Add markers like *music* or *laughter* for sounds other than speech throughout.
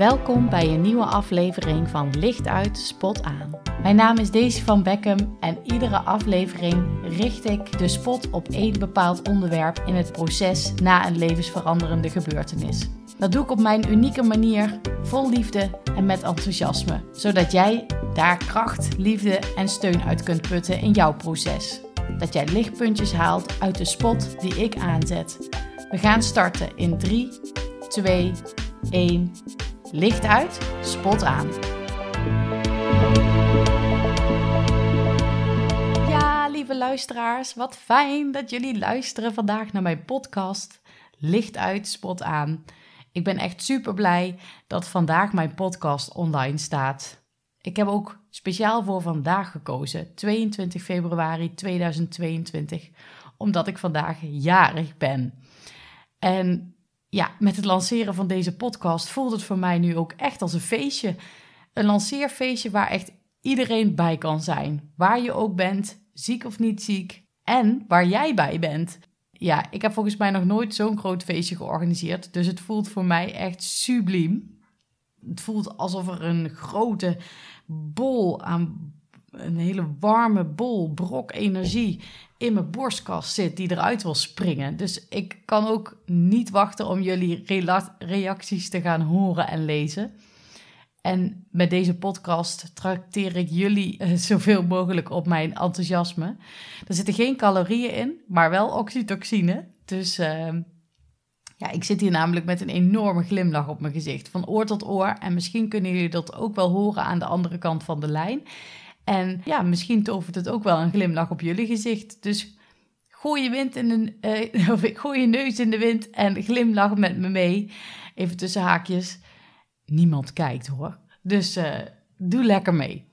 Welkom bij een nieuwe aflevering van Licht uit, Spot aan. Mijn naam is Daisy van Beckham en iedere aflevering richt ik de spot op één bepaald onderwerp in het proces na een levensveranderende gebeurtenis. Dat doe ik op mijn unieke manier, vol liefde en met enthousiasme, zodat jij daar kracht, liefde en steun uit kunt putten in jouw proces. Dat jij lichtpuntjes haalt uit de spot die ik aanzet. We gaan starten in 3, 2, 1. Licht uit, spot aan. Ja, lieve luisteraars, wat fijn dat jullie luisteren vandaag naar mijn podcast Licht uit, spot aan. Ik ben echt super blij dat vandaag mijn podcast online staat. Ik heb ook speciaal voor vandaag gekozen, 22 februari 2022, omdat ik vandaag jarig ben. En ja, met het lanceren van deze podcast voelt het voor mij nu ook echt als een feestje. Een lanceerfeestje waar echt iedereen bij kan zijn. Waar je ook bent, ziek of niet ziek. En waar jij bij bent. Ja, ik heb volgens mij nog nooit zo'n groot feestje georganiseerd. Dus het voelt voor mij echt subliem. Het voelt alsof er een grote bol aan een hele warme bol, brok energie in mijn borstkas zit die eruit wil springen. Dus ik kan ook niet wachten om jullie reacties te gaan horen en lezen. En met deze podcast trakteer ik jullie eh, zoveel mogelijk op mijn enthousiasme. Er zitten geen calorieën in, maar wel oxytocine. Dus ehm, ja, ik zit hier namelijk met een enorme glimlach op mijn gezicht, van oor tot oor. En misschien kunnen jullie dat ook wel horen aan de andere kant van de lijn. En ja, misschien tovert het ook wel een glimlach op jullie gezicht. Dus gooi je, wind in de, uh, *laughs* of neus in de wind en glimlach met me mee. Even tussen haakjes. Niemand kijkt hoor. Dus uh, doe lekker mee.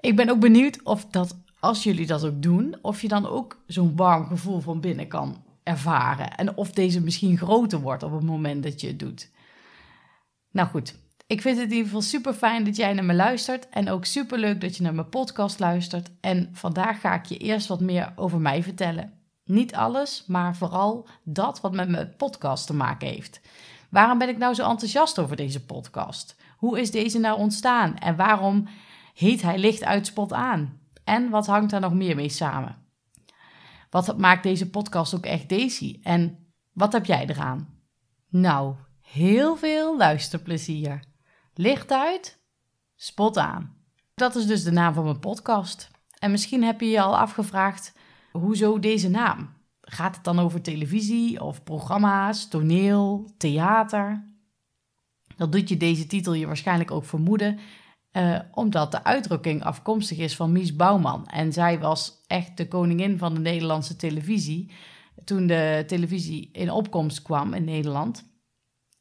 Ik ben ook benieuwd of dat, als jullie dat ook doen, of je dan ook zo'n warm gevoel van binnen kan ervaren. En of deze misschien groter wordt op het moment dat je het doet. Nou goed, ik vind het in ieder geval super fijn dat jij naar me luistert. En ook super leuk dat je naar mijn podcast luistert. En vandaag ga ik je eerst wat meer over mij vertellen. Niet alles, maar vooral dat wat met mijn podcast te maken heeft. Waarom ben ik nou zo enthousiast over deze podcast? Hoe is deze nou ontstaan? En waarom heet hij licht uit spot aan? En wat hangt daar nog meer mee samen? Wat maakt deze podcast ook echt Daisy? En wat heb jij eraan? Nou, heel veel luisterplezier. Licht uit, spot aan. Dat is dus de naam van mijn podcast. En misschien heb je je al afgevraagd, hoezo deze naam? Gaat het dan over televisie of programma's, toneel, theater? Dat doet je deze titel je waarschijnlijk ook vermoeden, eh, omdat de uitdrukking afkomstig is van Mies Bouwman. En zij was echt de koningin van de Nederlandse televisie toen de televisie in opkomst kwam in Nederland.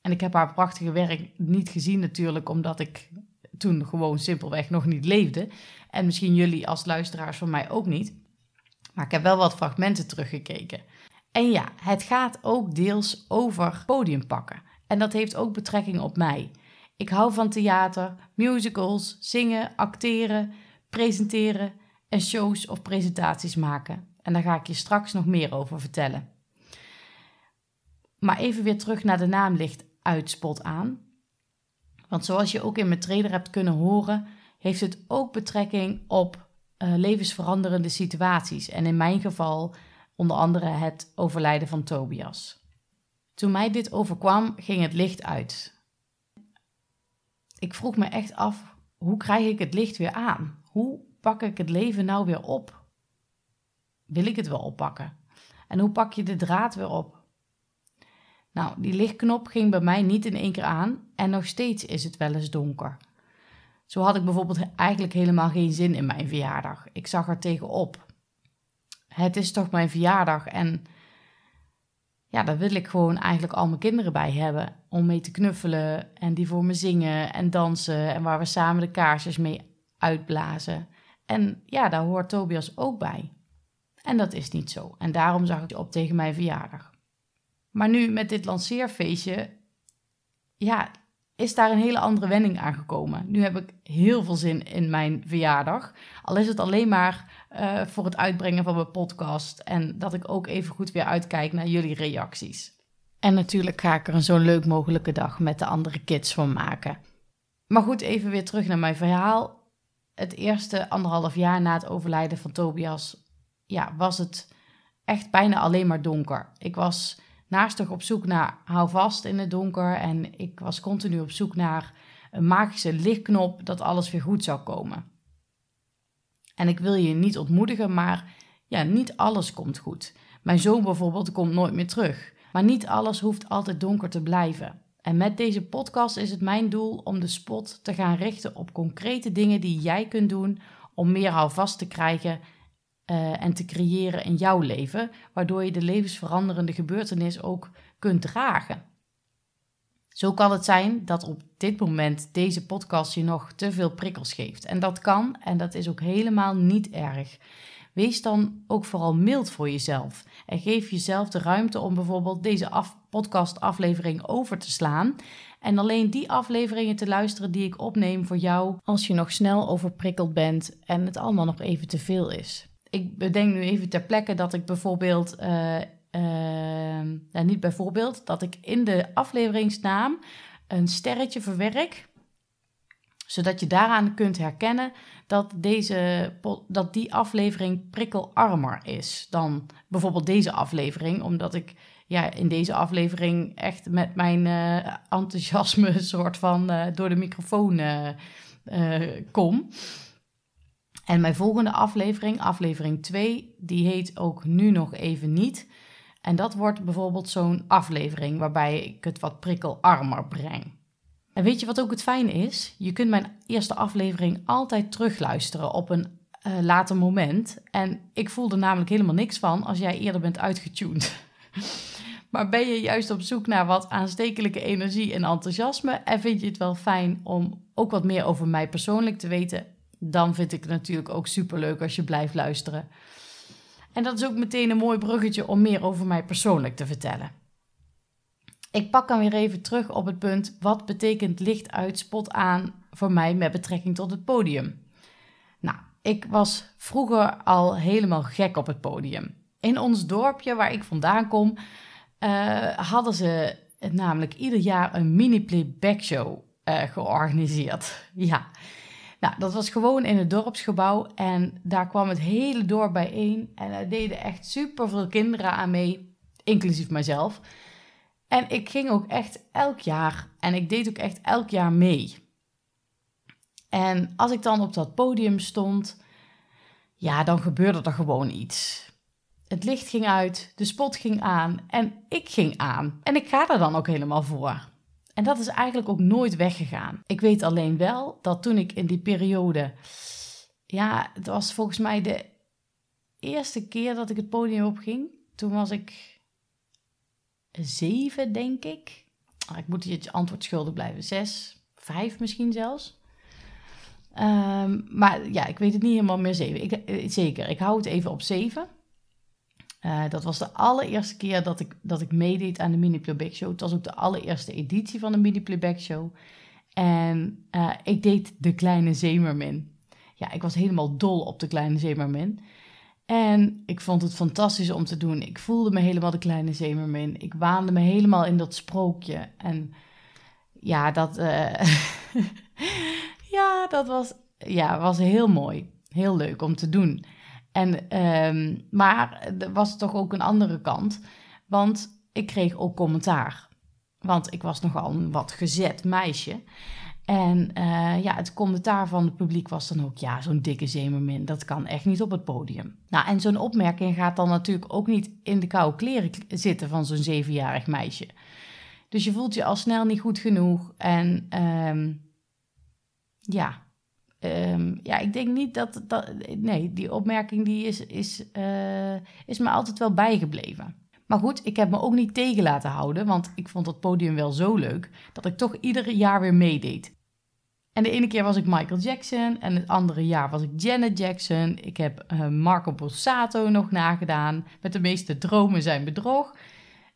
En ik heb haar prachtige werk niet gezien natuurlijk, omdat ik toen gewoon simpelweg nog niet leefde. En misschien jullie als luisteraars van mij ook niet. Maar ik heb wel wat fragmenten teruggekeken. En ja, het gaat ook deels over podiumpakken. En dat heeft ook betrekking op mij. Ik hou van theater, musicals, zingen, acteren, presenteren en shows of presentaties maken. En daar ga ik je straks nog meer over vertellen. Maar even weer terug naar de naam ligt uitspot aan. Want zoals je ook in mijn trailer hebt kunnen horen, heeft het ook betrekking op uh, levensveranderende situaties. En in mijn geval onder andere het overlijden van Tobias. Toen mij dit overkwam, ging het licht uit. Ik vroeg me echt af, hoe krijg ik het licht weer aan? Hoe pak ik het leven nou weer op? Wil ik het wel oppakken? En hoe pak je de draad weer op? Nou, die lichtknop ging bij mij niet in één keer aan en nog steeds is het wel eens donker. Zo had ik bijvoorbeeld eigenlijk helemaal geen zin in mijn verjaardag. Ik zag er tegenop. Het is toch mijn verjaardag en ja, daar wil ik gewoon eigenlijk al mijn kinderen bij hebben. Om mee te knuffelen en die voor me zingen en dansen en waar we samen de kaarsjes mee uitblazen. En ja, daar hoort Tobias ook bij. En dat is niet zo. En daarom zag ik op tegen mijn verjaardag. Maar nu met dit lanceerfeestje, ja, is daar een hele andere wending aangekomen. Nu heb ik heel veel zin in mijn verjaardag. Al is het alleen maar uh, voor het uitbrengen van mijn podcast. En dat ik ook even goed weer uitkijk naar jullie reacties. En natuurlijk ga ik er een zo leuk mogelijke dag met de andere kids van maken. Maar goed, even weer terug naar mijn verhaal. Het eerste anderhalf jaar na het overlijden van Tobias, ja, was het echt bijna alleen maar donker. Ik was naastig op zoek naar hou vast in het donker en ik was continu op zoek naar een magische lichtknop dat alles weer goed zou komen. En ik wil je niet ontmoedigen, maar ja, niet alles komt goed. Mijn zoon bijvoorbeeld komt nooit meer terug. Maar niet alles hoeft altijd donker te blijven. En met deze podcast is het mijn doel om de spot te gaan richten op concrete dingen die jij kunt doen om meer houvast te krijgen uh, en te creëren in jouw leven, waardoor je de levensveranderende gebeurtenis ook kunt dragen. Zo kan het zijn dat op dit moment deze podcast je nog te veel prikkels geeft. En dat kan en dat is ook helemaal niet erg. Wees dan ook vooral mild voor jezelf en geef jezelf de ruimte om bijvoorbeeld deze af podcastaflevering over te slaan en alleen die afleveringen te luisteren die ik opneem voor jou als je nog snel overprikkeld bent en het allemaal nog even te veel is. Ik bedenk nu even ter plekke dat ik bijvoorbeeld, uh, niet bijvoorbeeld, dat ik in de afleveringsnaam een sterretje verwerk zodat je daaraan kunt herkennen dat, deze, dat die aflevering prikkelarmer is dan bijvoorbeeld deze aflevering. Omdat ik ja, in deze aflevering echt met mijn uh, enthousiasme *laughs* soort van uh, door de microfoon kom. En mijn volgende aflevering, aflevering 2, die heet ook nu nog even niet. En dat wordt bijvoorbeeld zo'n aflevering waarbij ik het wat prikkelarmer breng. En weet je wat ook het fijne is? Je kunt mijn eerste aflevering altijd terugluisteren op een uh, later moment. En ik voel er namelijk helemaal niks van als jij eerder bent uitgetuned. *laughs* maar ben je juist op zoek naar wat aanstekelijke energie en enthousiasme en vind je het wel fijn om ook wat meer over mij persoonlijk te weten, dan vind ik het natuurlijk ook superleuk als je blijft luisteren. En dat is ook meteen een mooi bruggetje om meer over mij persoonlijk te vertellen. Ik pak dan weer even terug op het punt: wat betekent licht uit, spot aan voor mij met betrekking tot het podium? Nou, ik was vroeger al helemaal gek op het podium. In ons dorpje waar ik vandaan kom, uh, hadden ze namelijk ieder jaar een mini-playback show uh, georganiseerd. *laughs* Ja, nou, dat was gewoon in het dorpsgebouw en daar kwam het hele dorp bijeen. En er deden echt super veel kinderen aan mee, inclusief mijzelf. En ik ging ook echt elk jaar en ik deed ook echt elk jaar mee. En als ik dan op dat podium stond, ja, dan gebeurde er gewoon iets. Het licht ging uit, de spot ging aan en ik ging aan. En ik ga er dan ook helemaal voor. En dat is eigenlijk ook nooit weggegaan. Ik weet alleen wel dat toen ik in die periode, ja, het was volgens mij de eerste keer dat ik het podium opging. Toen was ik zeven, denk ik. Ah, ik moet je het antwoord schuldig blijven. Zes, vijf misschien zelfs. Ehm, maar ja, ik weet het niet helemaal meer zeven. Ik, eh, zeker, ik hou het even op zeven. Uh, dat was de allereerste keer dat ik, dat ik meedeed aan de Mini Playback Show. Het was ook de allereerste editie van de Mini Playback Show. En uh, ik deed de Kleine Zemermin. Ja, ik was helemaal dol op de Kleine Zemermin. En ik vond het fantastisch om te doen. Ik voelde me helemaal de kleine zeemermin. Ik waande me helemaal in dat sprookje. En ja, dat, uh, *laughs* ja, dat was, ja, was heel mooi. Heel leuk om te doen. En, um, maar er was toch ook een andere kant. Want ik kreeg ook commentaar. Want ik was nogal een wat gezet meisje. En uh, ja, het commentaar van het publiek was dan ook, ja, zo'n dikke zeemermin, dat kan echt niet op het podium. Nou, en zo'n opmerking gaat dan natuurlijk ook niet in de koude kleren zitten van zo'n zevenjarig meisje. Dus je voelt je al snel niet goed genoeg. En um, ja, um, ja, ik denk niet dat, dat, nee, die opmerking die is, is, uh, is me altijd wel bijgebleven. Maar goed, ik heb me ook niet tegen laten houden, want ik vond het podium wel zo leuk dat ik toch ieder jaar weer meedeed. En de ene keer was ik Michael Jackson en het andere jaar was ik Janet Jackson. Ik heb uh, Marco Borsato nog nagedaan. Met de meeste dromen zijn bedrog.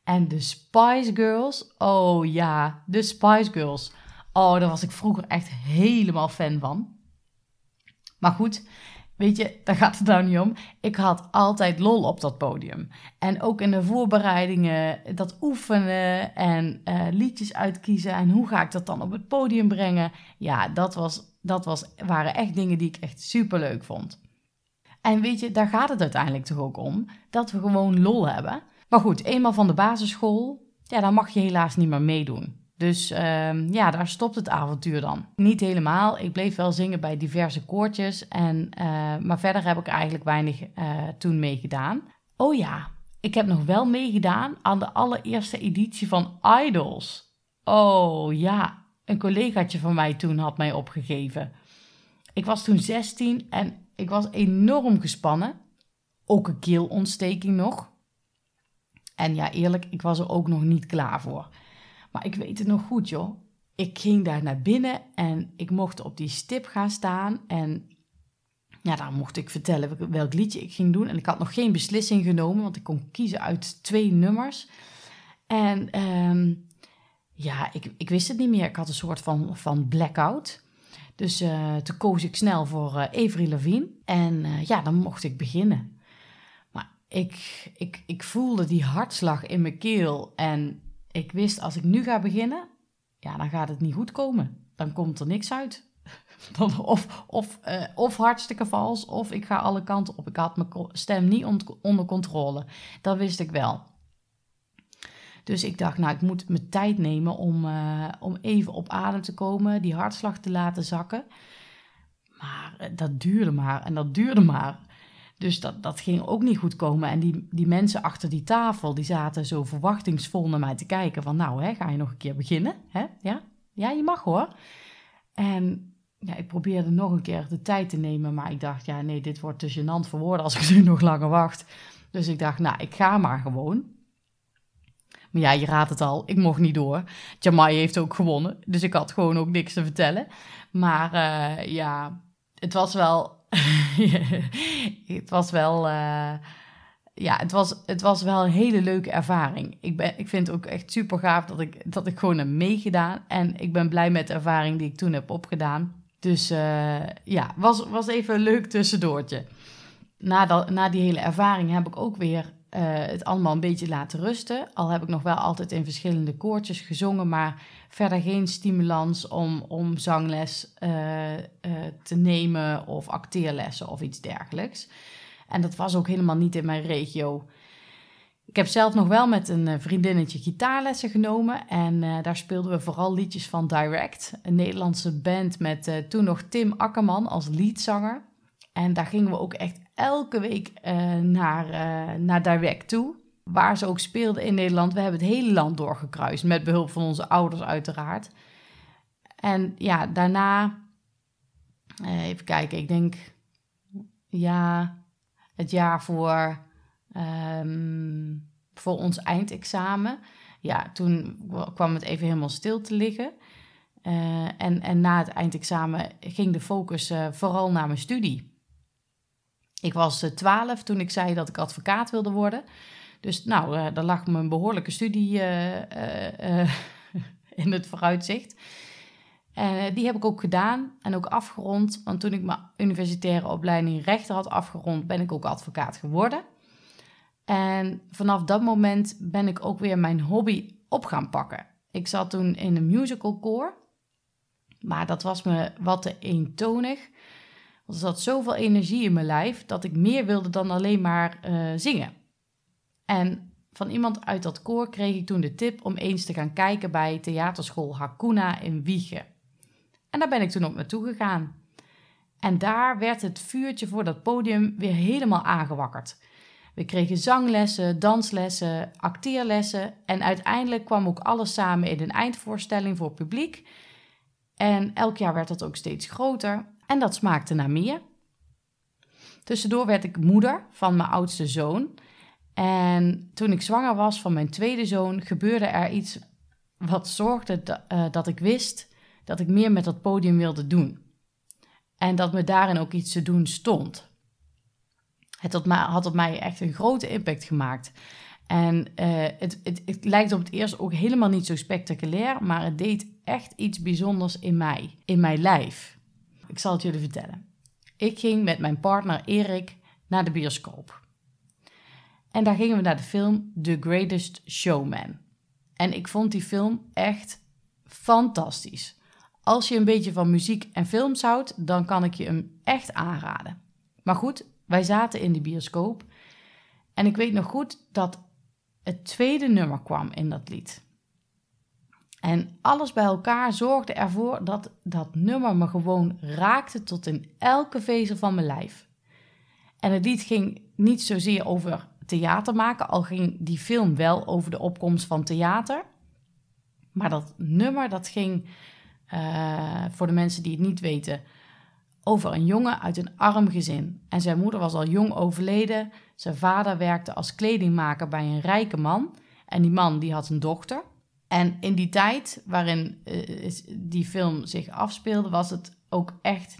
En de Spice Girls. Oh ja, de Spice Girls. Oh, daar was ik vroeger echt helemaal fan van. Maar goed, weet je, daar gaat het nou niet om. Ik had altijd lol op dat podium. En ook in de voorbereidingen, dat oefenen en uh, liedjes uitkiezen. En hoe ga ik dat dan op het podium brengen? Ja, dat, was, dat was, waren echt dingen die ik echt super leuk vond. En weet je, daar gaat het uiteindelijk toch ook om. Dat we gewoon lol hebben. Maar goed, eenmaal van de basisschool, ja, dan mag je helaas niet meer meedoen. Dus uh, ja, daar stopt het avontuur dan. Niet helemaal. Ik bleef wel zingen bij diverse koortjes. En, uh, maar verder heb ik eigenlijk weinig uh, toen meegedaan. Oh ja, ik heb nog wel meegedaan aan de allereerste editie van Idols. Oh ja, een collegaatje van mij toen had mij opgegeven. Ik was toen 16 en ik was enorm gespannen. Ook een keelontsteking nog. En ja, eerlijk, ik was er ook nog niet klaar voor. Maar ik weet het nog goed, joh. Ik ging daar naar binnen en ik mocht op die stip gaan staan. En ja, daar mocht ik vertellen welk liedje ik ging doen. En ik had nog geen beslissing genomen, want ik kon kiezen uit twee nummers. En um, ja, ik, ik wist het niet meer. Ik had een soort van, van blackout. Dus uh, toen koos ik snel voor uh, Avery Lavigne. En uh, ja, dan mocht ik beginnen. Maar ik, ik, ik voelde die hartslag in mijn keel. En ik wist, als ik nu ga beginnen, ja, dan gaat het niet goed komen. Dan komt er niks uit. *laughs* Dan of, of, uh, of hartstikke vals, of ik ga alle kanten op. Ik had mijn stem niet onder controle. Dat wist ik wel. Dus ik dacht, nou, ik moet mijn tijd nemen om, uh, om even op adem te komen, die hartslag te laten zakken. Maar uh, dat duurde maar en dat duurde maar. Dus dat, dat ging ook niet goed komen. En die, die mensen achter die tafel, die zaten zo verwachtingsvol naar mij te kijken. Van nou, hè, ga je nog een keer beginnen? Hè? Ja? ja, je mag hoor. En ja, ik probeerde nog een keer de tijd te nemen. Maar ik dacht, ja nee, dit wordt te gênant voor woorden als ik *laughs* nu nog langer wacht. Dus ik dacht, nou, ik ga maar gewoon. Maar ja, je raadt het al, ik mocht niet door. Jamai heeft ook gewonnen, dus ik had gewoon ook niks te vertellen. Maar uh, ja, het was wel *laughs* het was wel. Uh, ja, het was, het was wel een hele leuke ervaring. Ik, ben, ik vind het ook echt super gaaf dat ik, dat ik gewoon heb meegedaan. En ik ben blij met de ervaring die ik toen heb opgedaan. Dus uh, ja, was, was even een leuk tussendoortje. Na, dat, na die hele ervaring heb ik ook weer uh, het allemaal een beetje laten rusten. Al heb ik nog wel altijd in verschillende koortjes gezongen, maar verder geen stimulans om, om zangles uh, uh, te nemen of acteerlessen of iets dergelijks. En dat was ook helemaal niet in mijn regio. Ik heb zelf nog wel met een vriendinnetje gitaarlessen genomen. En daar speelden we vooral liedjes van Direct. Een Nederlandse band met toen nog Tim Akkerman als leadzanger. En daar gingen we ook echt elke week uh, naar, naar Direct toe waar ze ook speelden in Nederland. We hebben het hele land doorgekruist, met behulp van onze ouders uiteraard. En ja, daarna, uh, even kijken, ik denk, ja, het jaar voor, um, voor ons eindexamen. Ja, toen kwam het even helemaal stil te liggen. En, en na het eindexamen ging de focus vooral naar mijn studie. Ik was twaalf toen ik zei dat ik advocaat wilde worden. Dus nou, uh, daar lag me een behoorlijke studie uh, *laughs* in het vooruitzicht. En die heb ik ook gedaan en ook afgerond. Want toen ik mijn universitaire opleiding rechter had afgerond, ben ik ook advocaat geworden. En vanaf dat moment ben ik ook weer mijn hobby op gaan pakken. Ik zat toen in een musical core, maar dat was me wat te eentonig. Er zat zoveel energie in mijn lijf dat ik meer wilde dan alleen maar uh, zingen. En van iemand uit dat koor kreeg ik toen de tip om eens te gaan kijken bij theaterschool Hakuna in Wiegen. En daar ben ik toen op naartoe gegaan. En daar werd het vuurtje voor dat podium weer helemaal aangewakkerd. We kregen zanglessen, danslessen, acteerlessen en uiteindelijk kwam ook alles samen in een eindvoorstelling voor publiek. En elk jaar werd dat ook steeds groter en dat smaakte naar meer. Tussendoor werd ik moeder van mijn oudste zoon en toen ik zwanger was van mijn tweede zoon, gebeurde er iets wat zorgde dat, uh, dat ik wist dat ik meer met dat podium wilde doen. En dat me daarin ook iets te doen stond. Het had op mij echt een grote impact gemaakt. En uh, het, het, het, lijkt op het eerst ook helemaal niet zo spectaculair, maar het deed echt iets bijzonders in mij, in mijn lijf. Ik zal het jullie vertellen. Ik ging met mijn partner Erik naar de bioscoop. En daar gingen we naar de film The Greatest Showman. En ik vond die film echt fantastisch. Als je een beetje van muziek en films houdt, dan kan ik je hem echt aanraden. Maar goed, wij zaten in de bioscoop. En ik weet nog goed dat het tweede nummer kwam in dat lied. En alles bij elkaar zorgde ervoor dat dat nummer me gewoon raakte tot in elke vezel van mijn lijf. En het lied ging niet zozeer over theater maken, al ging die film wel over de opkomst van theater. Maar dat nummer, dat ging uh, voor de mensen die het niet weten, over een jongen uit een arm gezin. En zijn moeder was al jong overleden. Zijn vader werkte als kledingmaker bij een rijke man. En die man die had een dochter. En in die tijd waarin uh, die film zich afspeelde, was het ook echt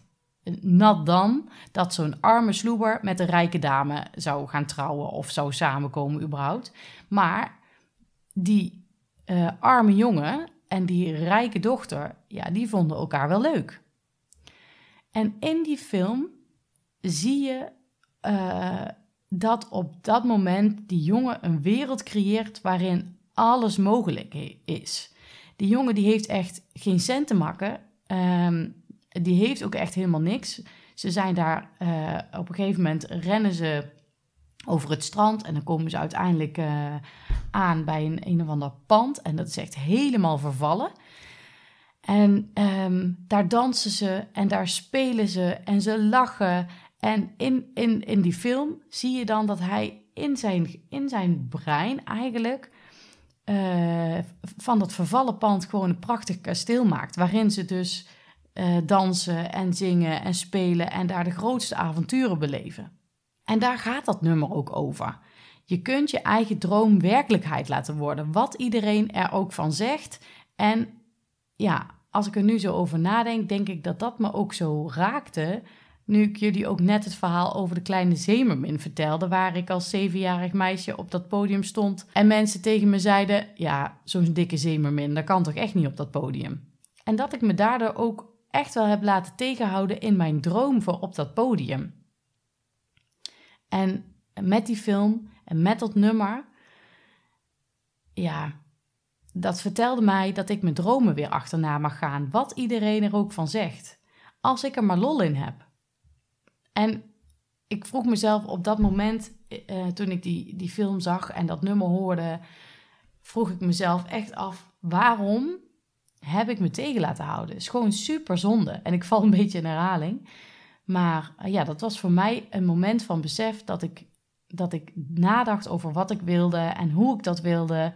nat dan dat zo'n arme sloeber met een rijke dame zou gaan trouwen of zou samenkomen überhaupt. Maar die uh, arme jongen en die rijke dochter, ja, die vonden elkaar wel leuk. En in die film zie je uh, dat op dat moment die jongen een wereld creëert waarin alles mogelijk is. Die jongen die heeft echt geen cent te makken. Um, die heeft ook echt helemaal niks. Ze zijn daar uh, op een gegeven moment rennen ze over het strand en dan komen ze uiteindelijk uh, aan bij een een of ander pand en dat is echt helemaal vervallen. En um, daar dansen ze en daar spelen ze en ze lachen. En in, in, in die film zie je dan dat hij in zijn, in zijn brein eigenlijk uh, van dat vervallen pand gewoon een prachtig kasteel maakt. Waarin ze dus uh, dansen en zingen en spelen en daar de grootste avonturen beleven. En daar gaat dat nummer ook over. Je kunt je eigen droom werkelijkheid laten worden, wat iedereen er ook van zegt. En ja, als ik er nu zo over nadenk, denk ik dat dat me ook zo raakte. Nu ik jullie ook net het verhaal over de kleine zeemermin vertelde, waar ik als zevenjarig meisje op dat podium stond en mensen tegen me zeiden: Ja, zo'n dikke zeemermin, dat kan toch echt niet op dat podium? En dat ik me daardoor ook echt wel heb laten tegenhouden in mijn droom voor op dat podium. En met die film en met dat nummer, ja, dat vertelde mij dat ik mijn dromen weer achterna mag gaan, wat iedereen er ook van zegt, als ik er maar lol in heb. En ik vroeg mezelf op dat moment, uh, toen ik die, die film zag en dat nummer hoorde, vroeg ik mezelf echt af, waarom heb ik me tegen laten houden? Het is gewoon super zonde. En ik val een beetje in herhaling. Maar uh, ja, dat was voor mij een moment van besef dat ik, dat ik nadacht over wat ik wilde en hoe ik dat wilde.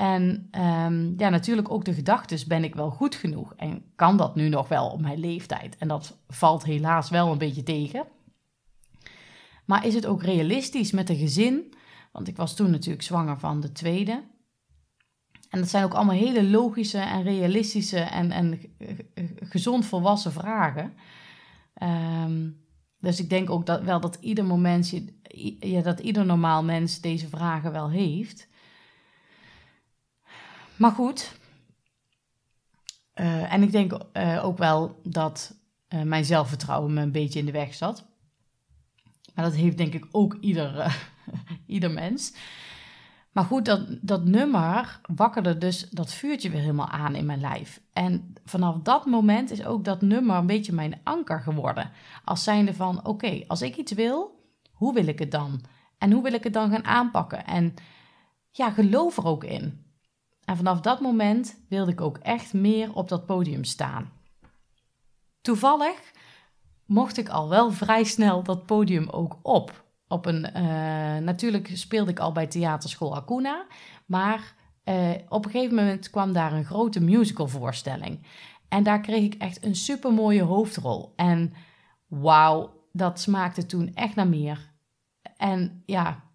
En um, ja, natuurlijk ook de gedachtes, ben ik wel goed genoeg? En kan dat nu nog wel op mijn leeftijd? En dat valt helaas wel een beetje tegen. Maar is het ook realistisch met een gezin? Want ik was toen natuurlijk zwanger van de tweede. En dat zijn ook allemaal hele logische en realistische en, en gezond volwassen vragen. Um, dus ik denk ook dat wel dat ieder moment, ja, dat ieder normaal mens deze vragen wel heeft. Maar goed. Uh, en ik denk uh, ook wel dat uh, mijn zelfvertrouwen me een beetje in de weg zat. Maar dat heeft denk ik ook ieder, *laughs* ieder mens. Maar goed, dat, dat nummer wakkerde dus dat vuurtje weer helemaal aan in mijn lijf. En vanaf dat moment is ook dat nummer een beetje mijn anker geworden. Als zijnde van, oké, als ik iets wil, hoe wil ik het dan? En hoe wil ik het dan gaan aanpakken? En ja, geloof er ook in. En vanaf dat moment wilde ik ook echt meer op dat podium staan. Toevallig mocht ik al wel vrij snel dat podium ook op. Op een, uh, natuurlijk speelde ik al bij theaterschool Acuna, maar uh, op een gegeven moment kwam daar een grote musicalvoorstelling. En daar kreeg ik echt een super mooie hoofdrol. En wauw, dat smaakte toen echt naar meer. En ja,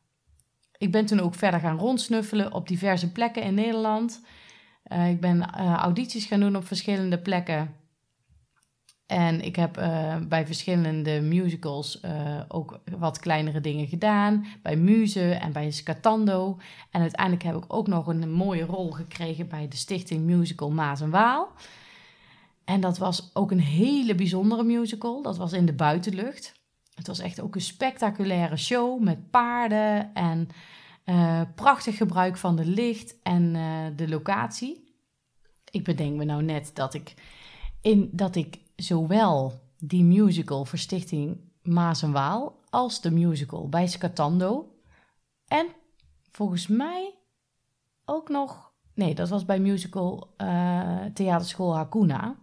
ik ben toen ook verder gaan rondsnuffelen op diverse plekken in Nederland. Uh, ik ben uh, audities gaan doen op verschillende plekken. En ik heb uh, bij verschillende musicals ook wat kleinere dingen gedaan. Bij Muze en bij Scatando. En uiteindelijk heb ik ook nog een mooie rol gekregen bij de Stichting Musical Maas en Waal. En dat was ook een hele bijzondere musical. Dat was in de buitenlucht. Het was echt ook een spectaculaire show met paarden en uh, prachtig gebruik van de licht en uh, de locatie. Ik bedenk me nou net dat ik, in, dat ik zowel die musical voor Stichting Maas en Waal als de musical bij Scatando en volgens mij ook nog, nee, dat was bij musical uh, Theaterschool Hakuna.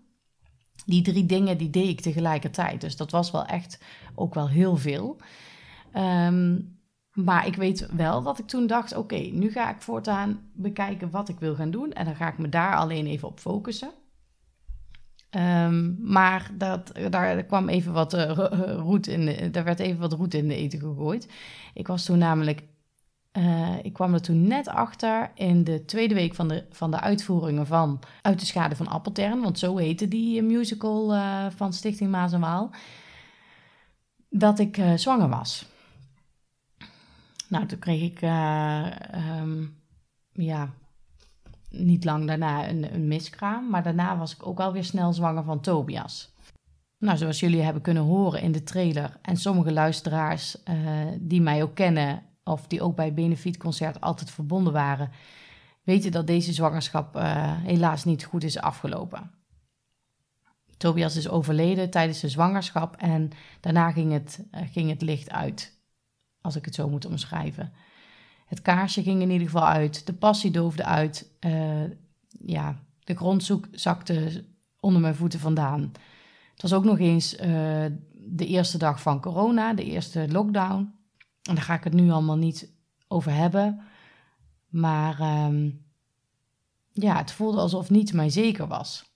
Die drie dingen die deed ik tegelijkertijd. Dus dat was wel echt ook wel heel veel. Um, maar ik weet wel dat ik toen dacht: oké, nu ga ik voortaan bekijken wat ik wil gaan doen. En dan ga ik me daar alleen even op focussen. Um, maar dat, daar kwam even wat uh, roet in daar werd even wat roet in de eten gegooid. Ik was toen namelijk, uh, ik kwam er toen net achter in de tweede week van de, van de uitvoeringen van Uit de Schade van Appeltern, want zo heette die musical van Stichting Maas en Waal, dat ik zwanger was. Nou, toen kreeg ik um, ja, niet lang daarna een, een miskraam. Maar daarna was ik ook alweer snel zwanger van Tobias. Nou, zoals jullie hebben kunnen horen in de trailer. En sommige luisteraars uh, die mij ook kennen. Of die ook bij Benefietconcert altijd verbonden waren. Weten dat deze zwangerschap uh, helaas niet goed is afgelopen. Tobias is overleden tijdens de zwangerschap. En daarna ging het, ging het licht uit. Als ik het zo moet omschrijven. Het kaarsje ging in ieder geval uit. De passie doofde uit. Uh, ja, de grond zakte onder mijn voeten vandaan. Het was ook nog eens uh, de eerste dag van corona, de eerste lockdown. En daar ga ik het nu allemaal niet over hebben. Maar um, ja, het voelde alsof niets mij zeker was.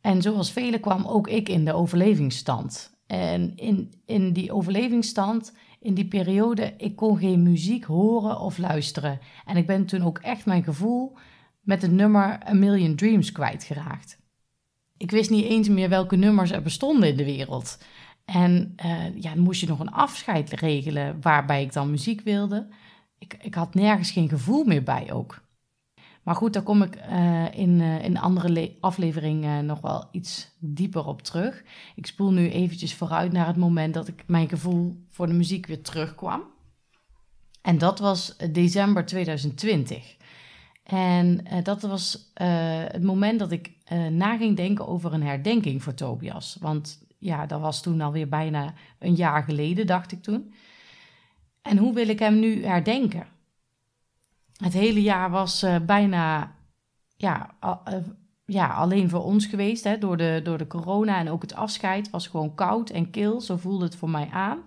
En zoals velen kwam ook ik in de overlevingsstand. En in, in die overlevingsstand in die periode, ik kon geen muziek horen of luisteren. En ik ben toen ook echt mijn gevoel met het nummer A Million Dreams kwijtgeraakt. Ik wist niet eens meer welke nummers er bestonden in de wereld. En uh, ja, moest je nog een afscheid regelen waarbij ik dan muziek wilde. Ik, ik had nergens geen gevoel meer bij ook. Maar goed, daar kom ik uh, in, uh, in andere aflevering uh, nog wel iets dieper op terug. Ik spoel nu eventjes vooruit naar het moment dat ik mijn gevoel voor de muziek weer terugkwam. En dat was december 2020. En dat was het moment dat ik na ging denken over een herdenking voor Tobias. Want ja, dat was toen alweer bijna een jaar geleden, dacht ik toen. En hoe wil ik hem nu herdenken? Het hele jaar was uh, bijna ja, uh, ja, alleen voor ons geweest. Hè, door, de, door de corona en ook het afscheid was gewoon koud en kil. Zo voelde het voor mij aan.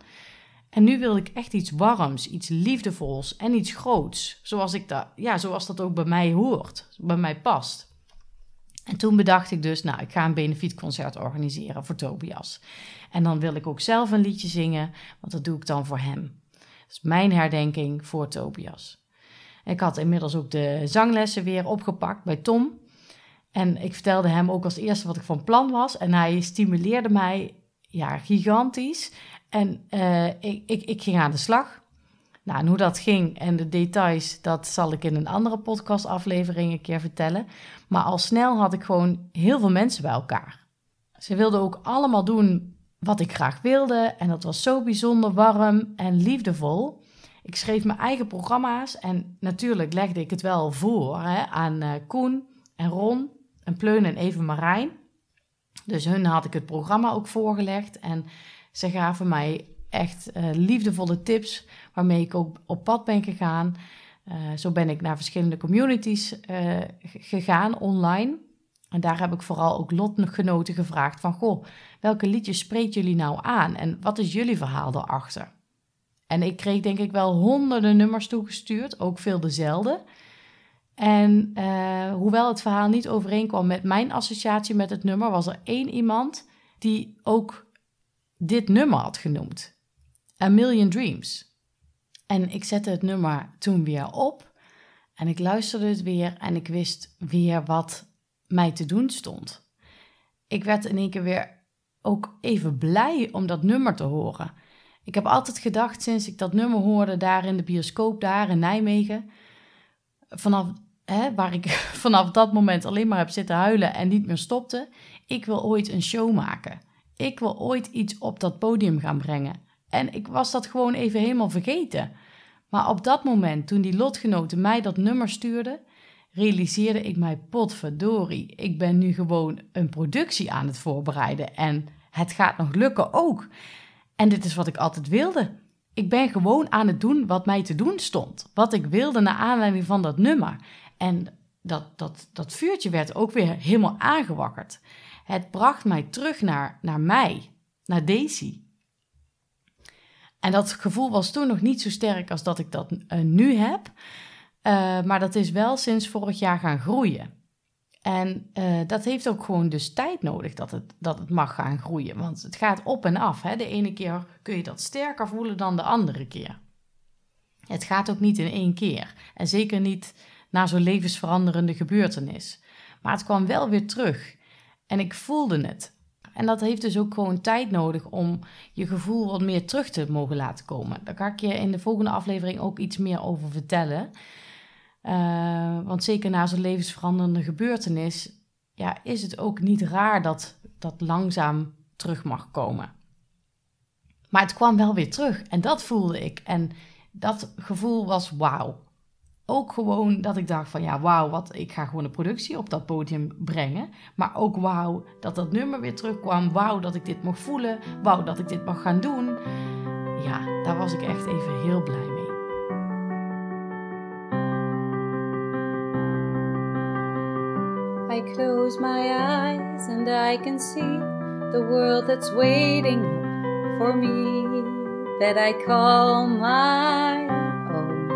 En nu wil ik echt iets warms, iets liefdevols en iets groots. Zoals, ik dat, ja, zoals dat ook bij mij hoort, bij mij past. En toen bedacht ik dus, nou, ik ga een benefietconcert organiseren voor Tobias. En dan wil ik ook zelf een liedje zingen, want dat doe ik dan voor hem. Dat is mijn herdenking voor Tobias. Ik had inmiddels ook de zanglessen weer opgepakt bij Tom. En ik vertelde hem ook als eerste wat ik van plan was. En hij stimuleerde mij ja, gigantisch. En uh, ik, ik, ik ging aan de slag. Nou, en hoe dat ging en de details, dat zal ik in een andere podcastaflevering een keer vertellen. Maar al snel had ik gewoon heel veel mensen bij elkaar. Ze wilden ook allemaal doen wat ik graag wilde. En dat was zo bijzonder warm en liefdevol. Ik schreef mijn eigen programma's en natuurlijk legde ik het wel voor hè, aan uh, Koen en Ron en Pleun en Even Marijn. Dus hun had ik het programma ook voorgelegd en ze gaven mij echt uh, liefdevolle tips waarmee ik ook op pad ben gegaan. Uh, zo ben ik naar verschillende communities gegaan online. En daar heb ik vooral ook lotgenoten gevraagd van... Goh, welke liedjes spreekt jullie nou aan en wat is jullie verhaal daarachter? En ik kreeg denk ik wel honderden nummers toegestuurd, ook veel dezelfde. En uh, hoewel het verhaal niet overeenkwam met mijn associatie met het nummer, was er één iemand die ook dit nummer had genoemd: A Million Dreams. En ik zette het nummer toen weer op en ik luisterde het weer en ik wist weer wat mij te doen stond. Ik werd in één keer weer ook even blij om dat nummer te horen. Ik heb altijd gedacht, sinds ik dat nummer hoorde daar in de bioscoop, daar in Nijmegen, vanaf hè, waar ik *laughs* vanaf dat moment alleen maar heb zitten huilen en niet meer stopte. Ik wil ooit een show maken. Ik wil ooit iets op dat podium gaan brengen. En ik was dat gewoon even helemaal vergeten. Maar op dat moment, toen die lotgenoten mij dat nummer stuurden, realiseerde ik mij, potverdorie, ik ben nu gewoon een productie aan het voorbereiden en het gaat nog lukken ook. En dit is wat ik altijd wilde. Ik ben gewoon aan het doen wat mij te doen stond. Wat ik wilde naar aanleiding van dat nummer. En dat, dat, dat vuurtje werd ook weer helemaal aangewakkerd. Het bracht mij terug naar, naar mij, naar Daisy. En dat gevoel was toen nog niet zo sterk als dat ik dat uh, nu heb. Uh, maar dat is wel sinds vorig jaar gaan groeien. En uh, dat heeft ook gewoon dus tijd nodig dat het, dat het mag gaan groeien. Want het gaat op en af. Hè? De ene keer kun je dat sterker voelen dan de andere keer. Het gaat ook niet in één keer. En zeker niet na zo'n levensveranderende gebeurtenis. Maar het kwam wel weer terug. En ik voelde het. En dat heeft dus ook gewoon tijd nodig om je gevoel wat meer terug te mogen laten komen. Daar ga ik je in de volgende aflevering ook iets meer over vertellen. Uh, want zeker na zo'n levensveranderende gebeurtenis, ja, is het ook niet raar dat dat langzaam terug mag komen. Maar het kwam wel weer terug en dat voelde ik. En dat gevoel was wauw. Ook gewoon dat ik dacht van ja, wauw, wat, ik ga gewoon een productie op dat podium brengen. Maar ook wauw dat dat nummer weer terugkwam. Wauw dat ik dit mocht voelen. Wauw dat ik dit mag gaan doen. Ja, daar was ik echt even heel blij I close my eyes and I can see the world that's waiting for me that I call my own.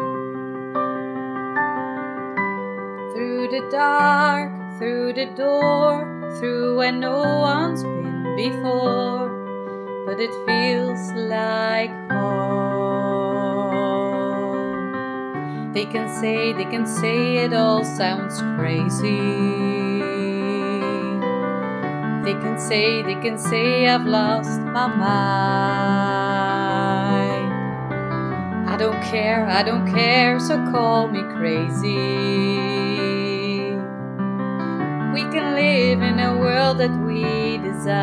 Through the dark, through the door, through where no one's been before, but it feels like home. They can say, they can say it all sounds crazy. They can say, they can say I've lost my mind. I don't care, I don't care, so call me crazy. We can live in a world that we design.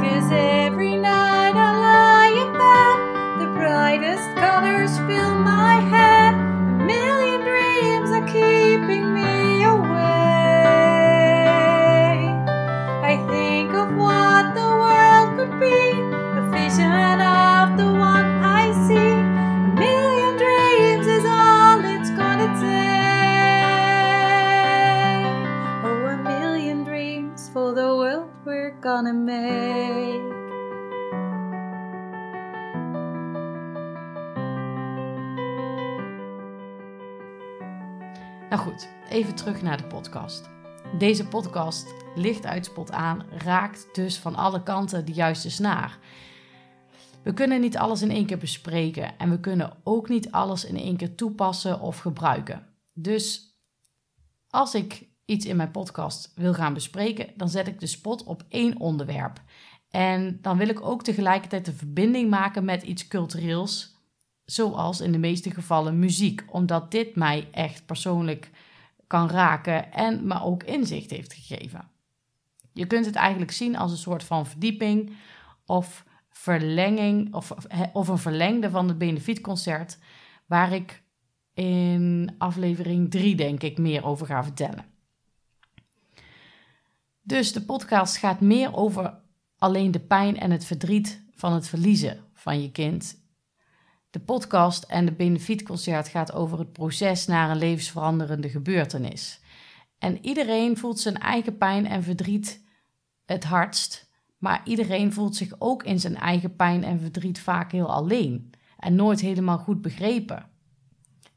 Cause vision of the one I see. A million dreams is all it's gonna take. Oh, a million dreams for the world we're gonna make. Nou goed, even terug naar de podcast. Deze podcast, licht uit spot aan, raakt dus van alle kanten de juiste snaar. We kunnen niet alles in één keer bespreken en we kunnen ook niet alles in één keer toepassen of gebruiken. Dus als ik iets in mijn podcast wil gaan bespreken, dan zet ik de spot op één onderwerp. En dan wil ik ook tegelijkertijd de verbinding maken met iets cultureels, zoals in de meeste gevallen muziek, omdat dit mij echt persoonlijk kan raken en me ook inzicht heeft gegeven. Je kunt het eigenlijk zien als een soort van verdieping of verlenging of, of een verlengde van het benefietconcert, waar ik in aflevering 3 denk ik meer over ga vertellen. Dus de podcast gaat meer over alleen de pijn en het verdriet van het verliezen van je kind. De podcast en de benefietconcert gaat over het proces naar een levensveranderende gebeurtenis. En iedereen voelt zijn eigen pijn en verdriet het hardst, maar iedereen voelt zich ook in zijn eigen pijn en verdriet vaak heel alleen en nooit helemaal goed begrepen.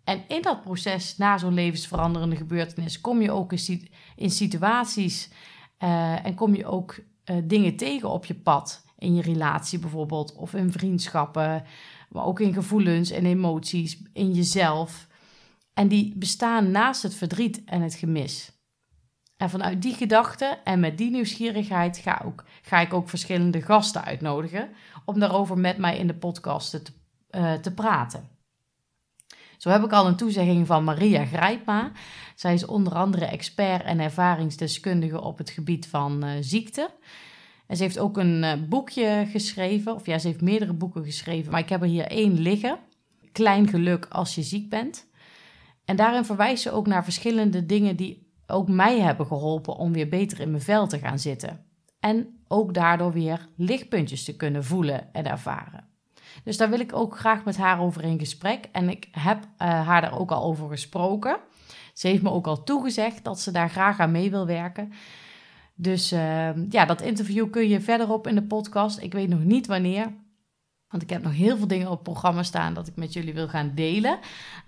En in dat proces na zo'n levensveranderende gebeurtenis kom je ook in situaties uh, en kom je ook uh, dingen tegen op je pad. In je relatie bijvoorbeeld, of in vriendschappen, maar ook in gevoelens en emoties, in jezelf. En die bestaan naast het verdriet en het gemis. En vanuit die gedachten en met die nieuwsgierigheid ga, ook, ga ik ook verschillende gasten uitnodigen om daarover met mij in de podcast te, uh, te praten. Zo heb ik al een toezegging van Maria Grijpma. Zij is onder andere expert en ervaringsdeskundige op het gebied van uh, ziekte. En ze heeft ook een uh, boekje geschreven, of ja, ze heeft meerdere boeken geschreven, maar ik heb er hier één liggen. Klein geluk als je ziek bent. En daarin verwijst ze ook naar verschillende dingen die ook mij hebben geholpen om weer beter in mijn vel te gaan zitten. En ook daardoor weer lichtpuntjes te kunnen voelen en ervaren. Dus daar wil ik ook graag met haar over in gesprek. En ik heb uh, haar daar ook al over gesproken. Ze heeft me ook al toegezegd dat ze daar graag aan mee wil werken. Dus uh, ja, dat interview kun je verderop in de podcast. Ik weet nog niet wanneer. Want ik heb nog heel veel dingen op het programma staan dat ik met jullie wil gaan delen.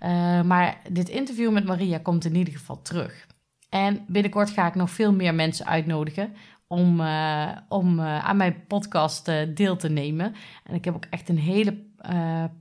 Uh, maar dit interview met Maria komt in ieder geval terug. En binnenkort ga ik nog veel meer mensen uitnodigen om, uh, om uh, aan mijn podcast deel te nemen. En ik heb ook echt een hele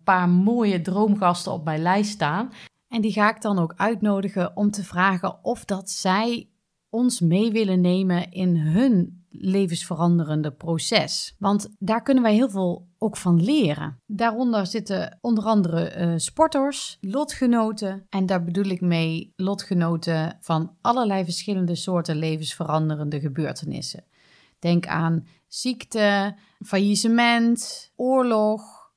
paar mooie droomgasten op mijn lijst staan. En die ga ik dan ook uitnodigen om te vragen of dat zij ons mee willen nemen in hun levensveranderende proces. Want daar kunnen wij heel veel ook van leren. Daaronder zitten onder andere uh, sporters, lotgenoten. En daar bedoel ik mee lotgenoten van allerlei verschillende soorten levensveranderende gebeurtenissen. Denk aan ziekte, faillissement, oorlog.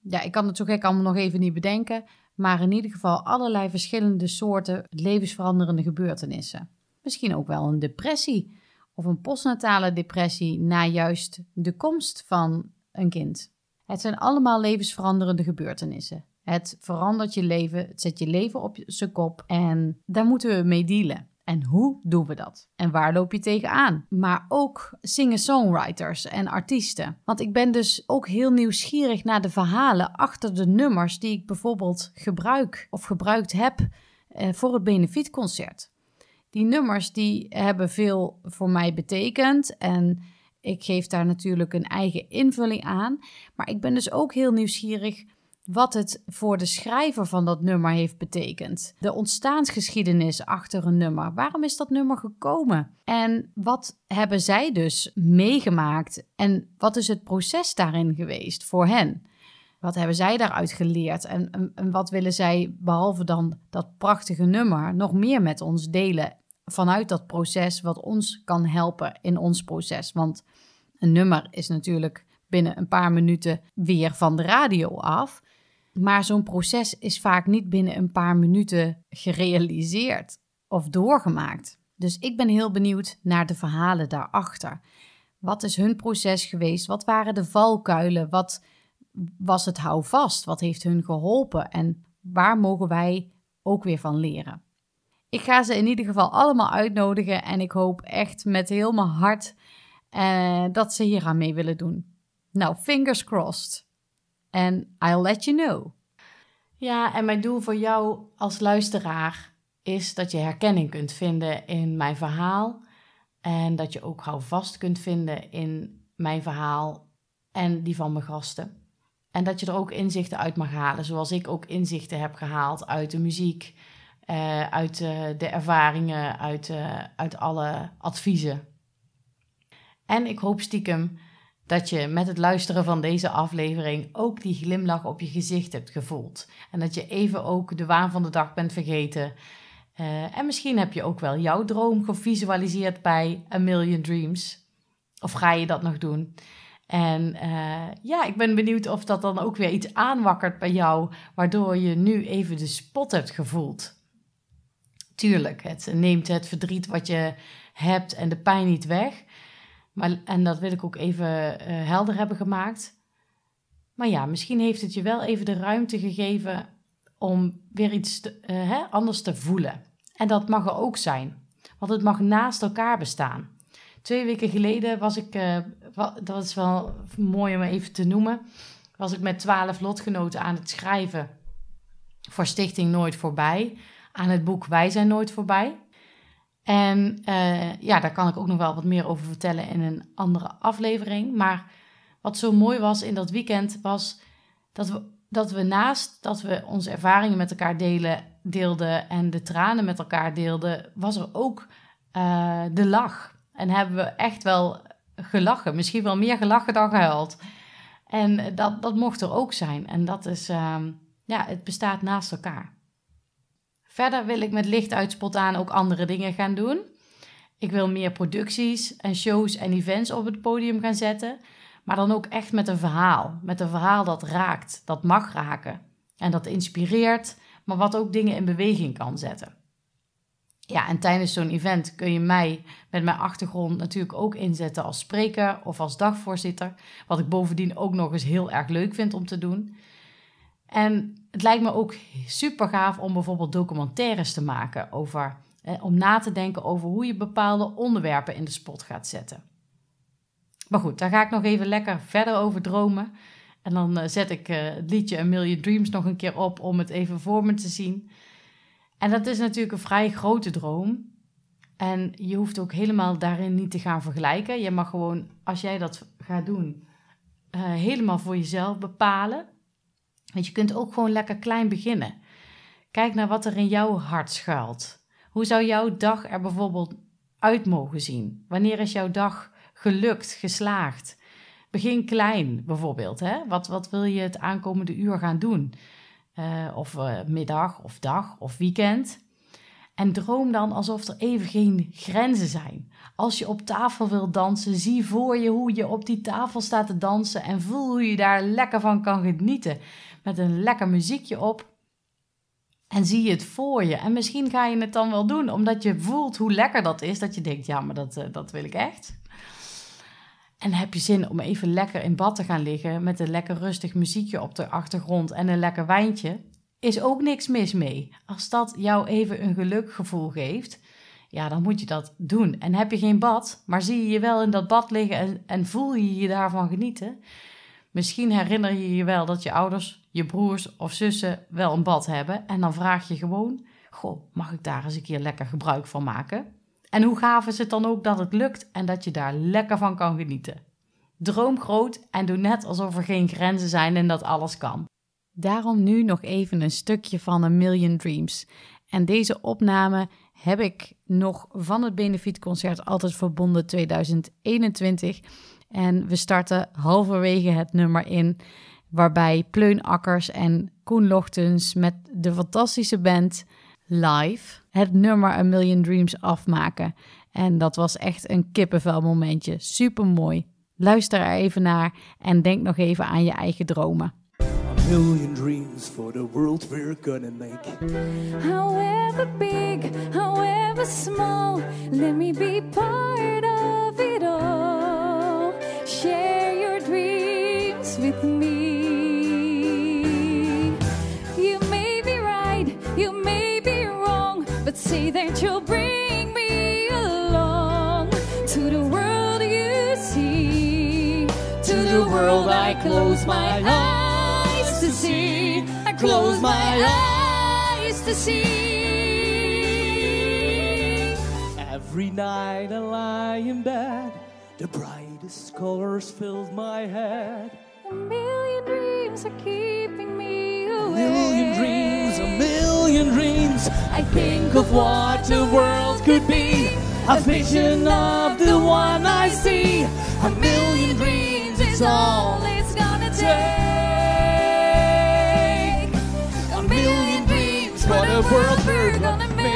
Ja, ik kan het zo gek allemaal nog even niet bedenken. Maar in ieder geval allerlei verschillende soorten levensveranderende gebeurtenissen. Misschien ook wel een depressie of een postnatale depressie na juist de komst van een kind. Het zijn allemaal levensveranderende gebeurtenissen. Het verandert je leven, het zet je leven op zijn kop en daar moeten we mee dealen. En hoe doen we dat? En waar loop je tegenaan? Maar ook singer-songwriters en artiesten. Want ik ben dus ook heel nieuwsgierig naar de verhalen achter de nummers die ik bijvoorbeeld gebruik of gebruikt heb eh, voor het benefietconcert. Die nummers die hebben veel voor mij betekend en ik geef daar natuurlijk een eigen invulling aan. Maar ik ben dus ook heel nieuwsgierig wat het voor de schrijver van dat nummer heeft betekend. De ontstaansgeschiedenis achter een nummer. Waarom is dat nummer gekomen? En wat hebben zij dus meegemaakt? En wat is het proces daarin geweest voor hen? Wat hebben zij daaruit geleerd? En, en, en wat willen zij, behalve dan dat prachtige nummer, nog meer met ons delen vanuit dat proces wat ons kan helpen in ons proces. Want een nummer is natuurlijk binnen een paar minuten weer van de radio af. Maar zo'n proces is vaak niet binnen een paar minuten gerealiseerd of doorgemaakt. Dus ik ben heel benieuwd naar de verhalen daarachter. Wat is hun proces geweest? Wat waren de valkuilen? Wat was het houvast? Wat heeft hun geholpen? En waar mogen wij ook weer van leren? Ik ga ze in ieder geval allemaal uitnodigen en ik hoop echt met heel mijn hart uh, dat ze hier aan mee willen doen. Nou, fingers crossed. En I'll let you know. Ja, en mijn doel voor jou als luisteraar is dat je herkenning kunt vinden in mijn verhaal. En dat je ook houvast kunt vinden in mijn verhaal en die van mijn gasten. En dat je er ook inzichten uit mag halen, zoals ik ook inzichten heb gehaald uit de muziek, uh, uit uh, de ervaringen, uit, uh, uit alle adviezen. En ik hoop stiekem dat je met het luisteren van deze aflevering ook die glimlach op je gezicht hebt gevoeld. En dat je even ook de waan van de dag bent vergeten. en misschien heb je ook wel jouw droom gevisualiseerd bij A Million Dreams. Of ga je dat nog doen? En ja, ik ben benieuwd of dat dan ook weer iets aanwakkert bij jou, waardoor je nu even de spot hebt gevoeld. Tuurlijk, het neemt het verdriet wat je hebt en de pijn niet weg. Maar, en dat wil ik ook even uh, helder hebben gemaakt. Maar ja, misschien heeft het je wel even de ruimte gegeven om weer iets te, uh, hè, anders te voelen. En dat mag er ook zijn, want het mag naast elkaar bestaan. Twee weken geleden was ik, uh, dat is wel mooi om even te noemen, was ik met twaalf lotgenoten aan het schrijven voor Stichting Nooit Voorbij aan het boek Wij zijn nooit voorbij. En uh, ja, daar kan ik ook nog wel wat meer over vertellen in een andere aflevering. Maar wat zo mooi was in dat weekend was dat we, dat we naast dat we onze ervaringen met elkaar delen, deelden en de tranen met elkaar deelden, was er ook uh, de lach. En hebben we echt wel gelachen. Misschien wel meer gelachen dan gehuild. En dat, dat mocht er ook zijn. En dat is, uh, ja, het bestaat naast elkaar. Verder wil ik met licht uit spot aan ook andere dingen gaan doen. Ik wil meer producties en shows en events op het podium gaan zetten. Maar dan ook echt met een verhaal. Met een verhaal dat raakt, dat mag raken. En dat inspireert, maar wat ook dingen in beweging kan zetten. Ja, en tijdens zo'n event kun je mij met mijn achtergrond natuurlijk ook inzetten als spreker of als dagvoorzitter. Wat ik bovendien ook nog eens heel erg leuk vind om te doen. En het lijkt me ook super gaaf om bijvoorbeeld documentaires te maken over, eh, om na te denken over hoe je bepaalde onderwerpen in de spot gaat zetten. Maar goed, daar ga ik nog even lekker verder over dromen. En dan eh, zet ik eh, het liedje A Million Dreams nog een keer op om het even voor me te zien. En dat is natuurlijk een vrij grote droom. En je hoeft ook helemaal daarin niet te gaan vergelijken. Je mag gewoon, als jij dat gaat doen, helemaal voor jezelf bepalen. Want je kunt ook gewoon lekker klein beginnen. Kijk naar wat er in jouw hart schuilt. Hoe zou jouw dag er bijvoorbeeld uit mogen zien? Wanneer is jouw dag gelukt, geslaagd? Begin klein bijvoorbeeld. Hè? Wat, wat wil je het aankomende uur gaan doen? Uh, of uh, middag of dag of weekend. En droom dan alsof er even geen grenzen zijn. Als je op tafel wil dansen, zie voor je hoe je op die tafel staat te dansen en voel hoe je daar lekker van kan genieten. Met een lekker muziekje op. En zie je het voor je. En misschien ga je het dan wel doen, omdat je voelt hoe lekker dat is, dat je denkt, ja, maar dat, uh, dat wil ik echt. En heb je zin om even lekker in bad te gaan liggen met een lekker rustig muziekje op de achtergrond en een lekker wijntje? Is ook niks mis mee. Als dat jou even een gelukgevoel geeft, ja, dan moet je dat doen. En heb je geen bad, maar zie je je wel in dat bad liggen en, en voel je je daarvan genieten? Misschien herinner je je wel dat je ouders, je broers of zussen wel een bad hebben. En dan vraag je gewoon: Goh, mag ik daar eens een keer lekker gebruik van maken? En hoe gaaf is het dan ook dat het lukt en dat je daar lekker van kan genieten? Droom groot en doe net alsof er geen grenzen zijn en dat alles kan. Daarom nu nog even een stukje van A Million Dreams. En deze opname heb ik nog van het Benefietconcert Altijd Verbonden 2021. En we starten halverwege het nummer in, waarbij Pleun Akkers en Koen Lochtens met de fantastische band live het nummer A Million Dreams afmaken. En dat was echt een kippenvel momentje. Super mooi. Luister er even naar en denk nog even aan je eigen dromen. A million dreams for the world we're gonna make. However big, however small, let me be part of it all. Share your dreams with me. You may be right, you may be wrong, but say that you'll bring me along to the world you see. To the world I close my eyes to see. I close my eyes to see. Every night I lie in bed, the brightest colors filled my head. A million dreams are keeping me awake. A million dreams, a million dreams. I think of what the world could be. A vision of the one I see. A million dreams, it's all it's gonna take. The world we're gonna make.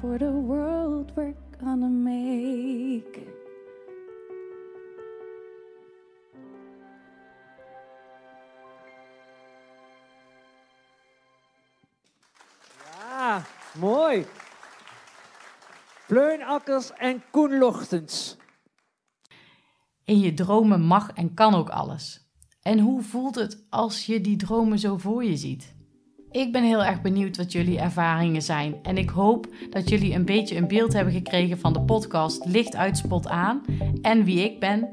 For the world we're gonna make. Ja, mooi. Pleun Akkers en Koen Lochtens. In je dromen mag en kan ook alles. En hoe voelt het als je die dromen zo voor je ziet? Ik ben heel erg benieuwd wat jullie ervaringen zijn. En ik hoop dat jullie een beetje een beeld hebben gekregen van de podcast Licht uit Spot aan en wie ik ben.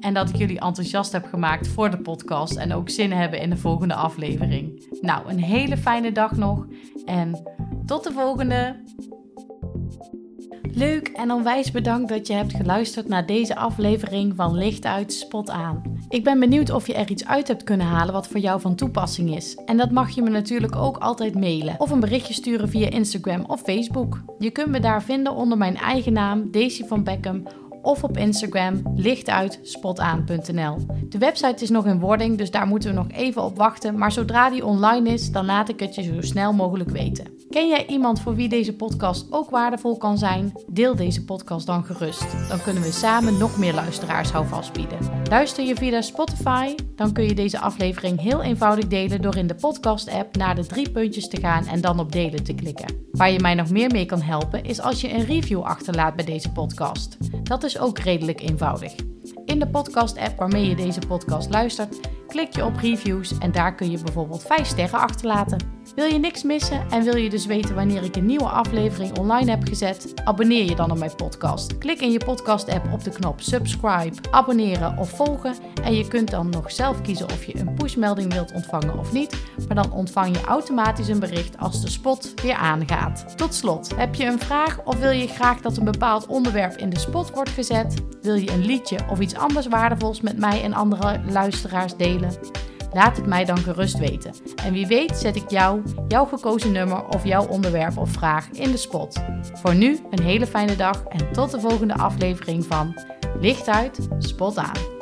En dat ik jullie enthousiast heb gemaakt voor de podcast en ook zin hebben in de volgende aflevering. Nou, een hele fijne dag nog en tot de volgende! Leuk en onwijs bedankt dat je hebt geluisterd naar deze aflevering van Licht uit Spot aan. Ik ben benieuwd of je er iets uit hebt kunnen halen wat voor jou van toepassing is. En dat mag je me natuurlijk ook altijd mailen of een berichtje sturen via Instagram of Facebook. Je kunt me daar vinden onder mijn eigen naam, Daisy van Beckham, of op Instagram lichtuitspotaan.nl. De website is nog in wording, dus daar moeten we nog even op wachten. Maar zodra die online is, dan laat ik het je zo snel mogelijk weten. Ken jij iemand voor wie deze podcast ook waardevol kan zijn? Deel deze podcast dan gerust. Dan kunnen we samen nog meer luisteraars houvast bieden. Luister je via Spotify? Dan kun je deze aflevering heel eenvoudig delen door in de podcast-app naar de drie puntjes te gaan en dan op delen te klikken. Waar je mij nog meer mee kan helpen is als je een review achterlaat bij deze podcast. Dat is ook redelijk eenvoudig. In de podcast-app waarmee je deze podcast luistert, klik je op reviews en daar kun je bijvoorbeeld 5 sterren achterlaten. Wil je niks missen en wil je dus weten wanneer ik een nieuwe aflevering online heb gezet? Abonneer je dan op mijn podcast. Klik in je podcast-app op de knop subscribe, abonneren of volgen en je kunt dan nog zelf kiezen of je een pushmelding wilt ontvangen of niet, maar dan ontvang je automatisch een bericht als de spot weer aangaat. Tot slot, heb je een vraag of wil je graag dat een bepaald onderwerp in de spot wordt gezet? Wil je een liedje of iets anders waardevols met mij en andere luisteraars delen? Laat het mij dan gerust weten. En wie weet zet ik jou, jouw gekozen nummer of jouw onderwerp of vraag in de spot. Voor nu een hele fijne dag en tot de volgende aflevering van Licht uit, Spot aan.